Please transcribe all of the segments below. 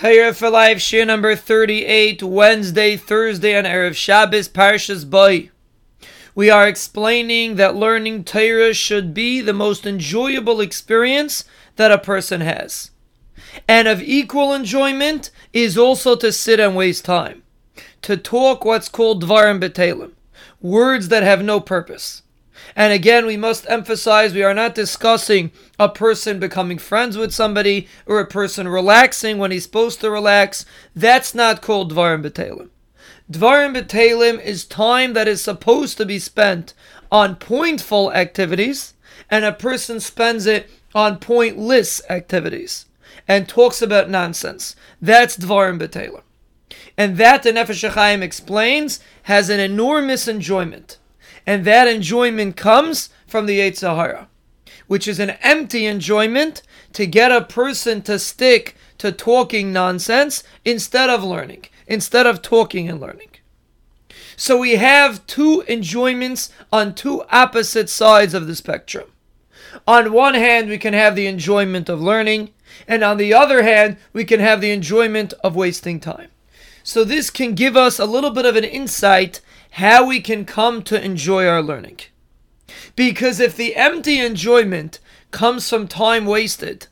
Torah for Life, Shiur number 38, Wednesday, Thursday, and Erev Shabbos, Parshas Boy. We are explaining that learning Torah should be the most enjoyable experience that a person has. And of equal enjoyment is also to sit and waste time, to talk what's called Dvarim B'Telem, words that have no purpose. And again, we must emphasize we are not discussing a person becoming friends with somebody or a person relaxing when he's supposed to relax. That's not called Dvarim B'Telem. Dvarim B'Telem is time that is supposed to be spent on pointful activities, and a person spends it on pointless activities and talks about nonsense. That's Dvarim B'Telem. And that the Nefesh explains has an enormous enjoyment and that enjoyment comes from the Yetzer Hara, which is an empty enjoyment to get a person to stick to talking nonsense instead of learning, instead of talking and learning. So we have two enjoyments on two opposite sides of the spectrum. On one hand, we can have the enjoyment of learning, and on the other hand, we can have the enjoyment of wasting time. So this can give us a little bit of an insight how we can come to enjoy our learning. Because if the empty enjoyment comes from time wasted,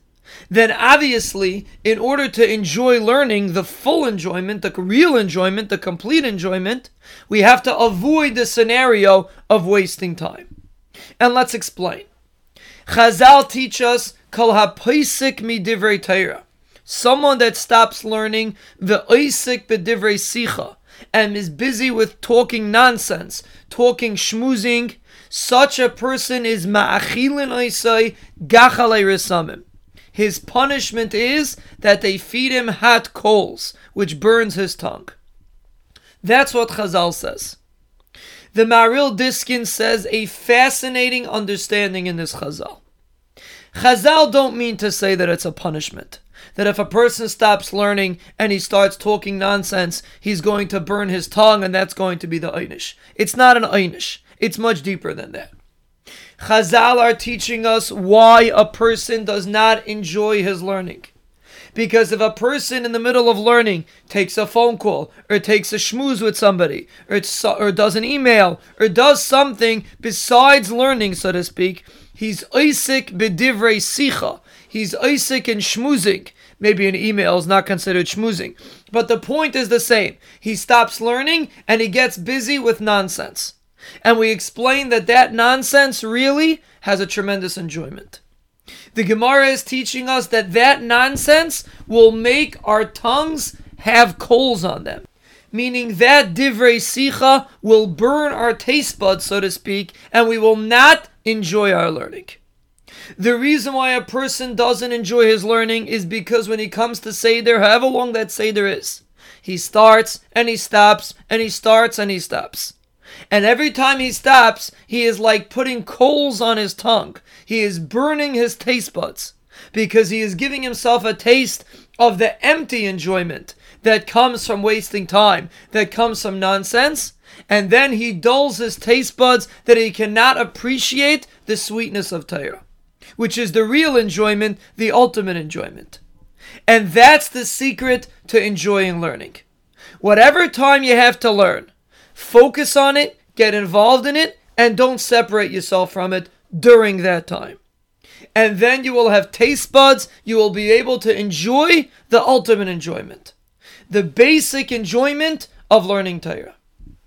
then obviously, in order to enjoy learning, the full enjoyment, the real enjoyment, the complete enjoyment, we have to avoid the scenario of wasting time. And let's explain. Chazal teach us kol hapoisik mi divrei Torah. Someone that stops learning the oisik bedivrei sicha and is busy with talking nonsense, talking schmoozing, such a person is ma'achilin oisai gachalei resamim. His punishment is that they feed him hot coals, which burns his tongue. That's what Chazal says. The Maharil Diskin says a fascinating understanding in this Chazal. Chazal don't mean to say that it's a punishment that if a person stops learning and he starts talking nonsense, he's going to burn his tongue and that's going to be the einish. It's not an einish. It's much deeper than that. Chazal are teaching us why a person does not enjoy his learning. Because if a person in the middle of learning takes a phone call, or takes a schmooze with somebody, or, or does an email, or does something besides learning, so to speak, he's oisik bedivrei sicha. He's oisik and schmoozing. Maybe an email is not considered schmoozing. But the point is the same. He stops learning and he gets busy with nonsense. And we explain that that nonsense really has a tremendous enjoyment. The Gemara is teaching us that that nonsense will make our tongues have coals on them. Meaning that divrei sicha will burn our taste buds, so to speak, and we will not enjoy our learning. The reason why a person doesn't enjoy his learning is because when he comes to Seder, however long that Seder is, he starts and he stops and he starts and he stops. And every time he stops, he is like putting coals on his tongue. He is burning his taste buds because he is giving himself a taste of the empty enjoyment that comes from wasting time, that comes from nonsense. And then he dulls his taste buds that he cannot appreciate the sweetness of Torah which is the real enjoyment, the ultimate enjoyment. And that's the secret to enjoying learning. Whatever time you have to learn, focus on it, get involved in it, and don't separate yourself from it during that time. And then you will have taste buds, you will be able to enjoy the ultimate enjoyment, the basic enjoyment of learning Torah.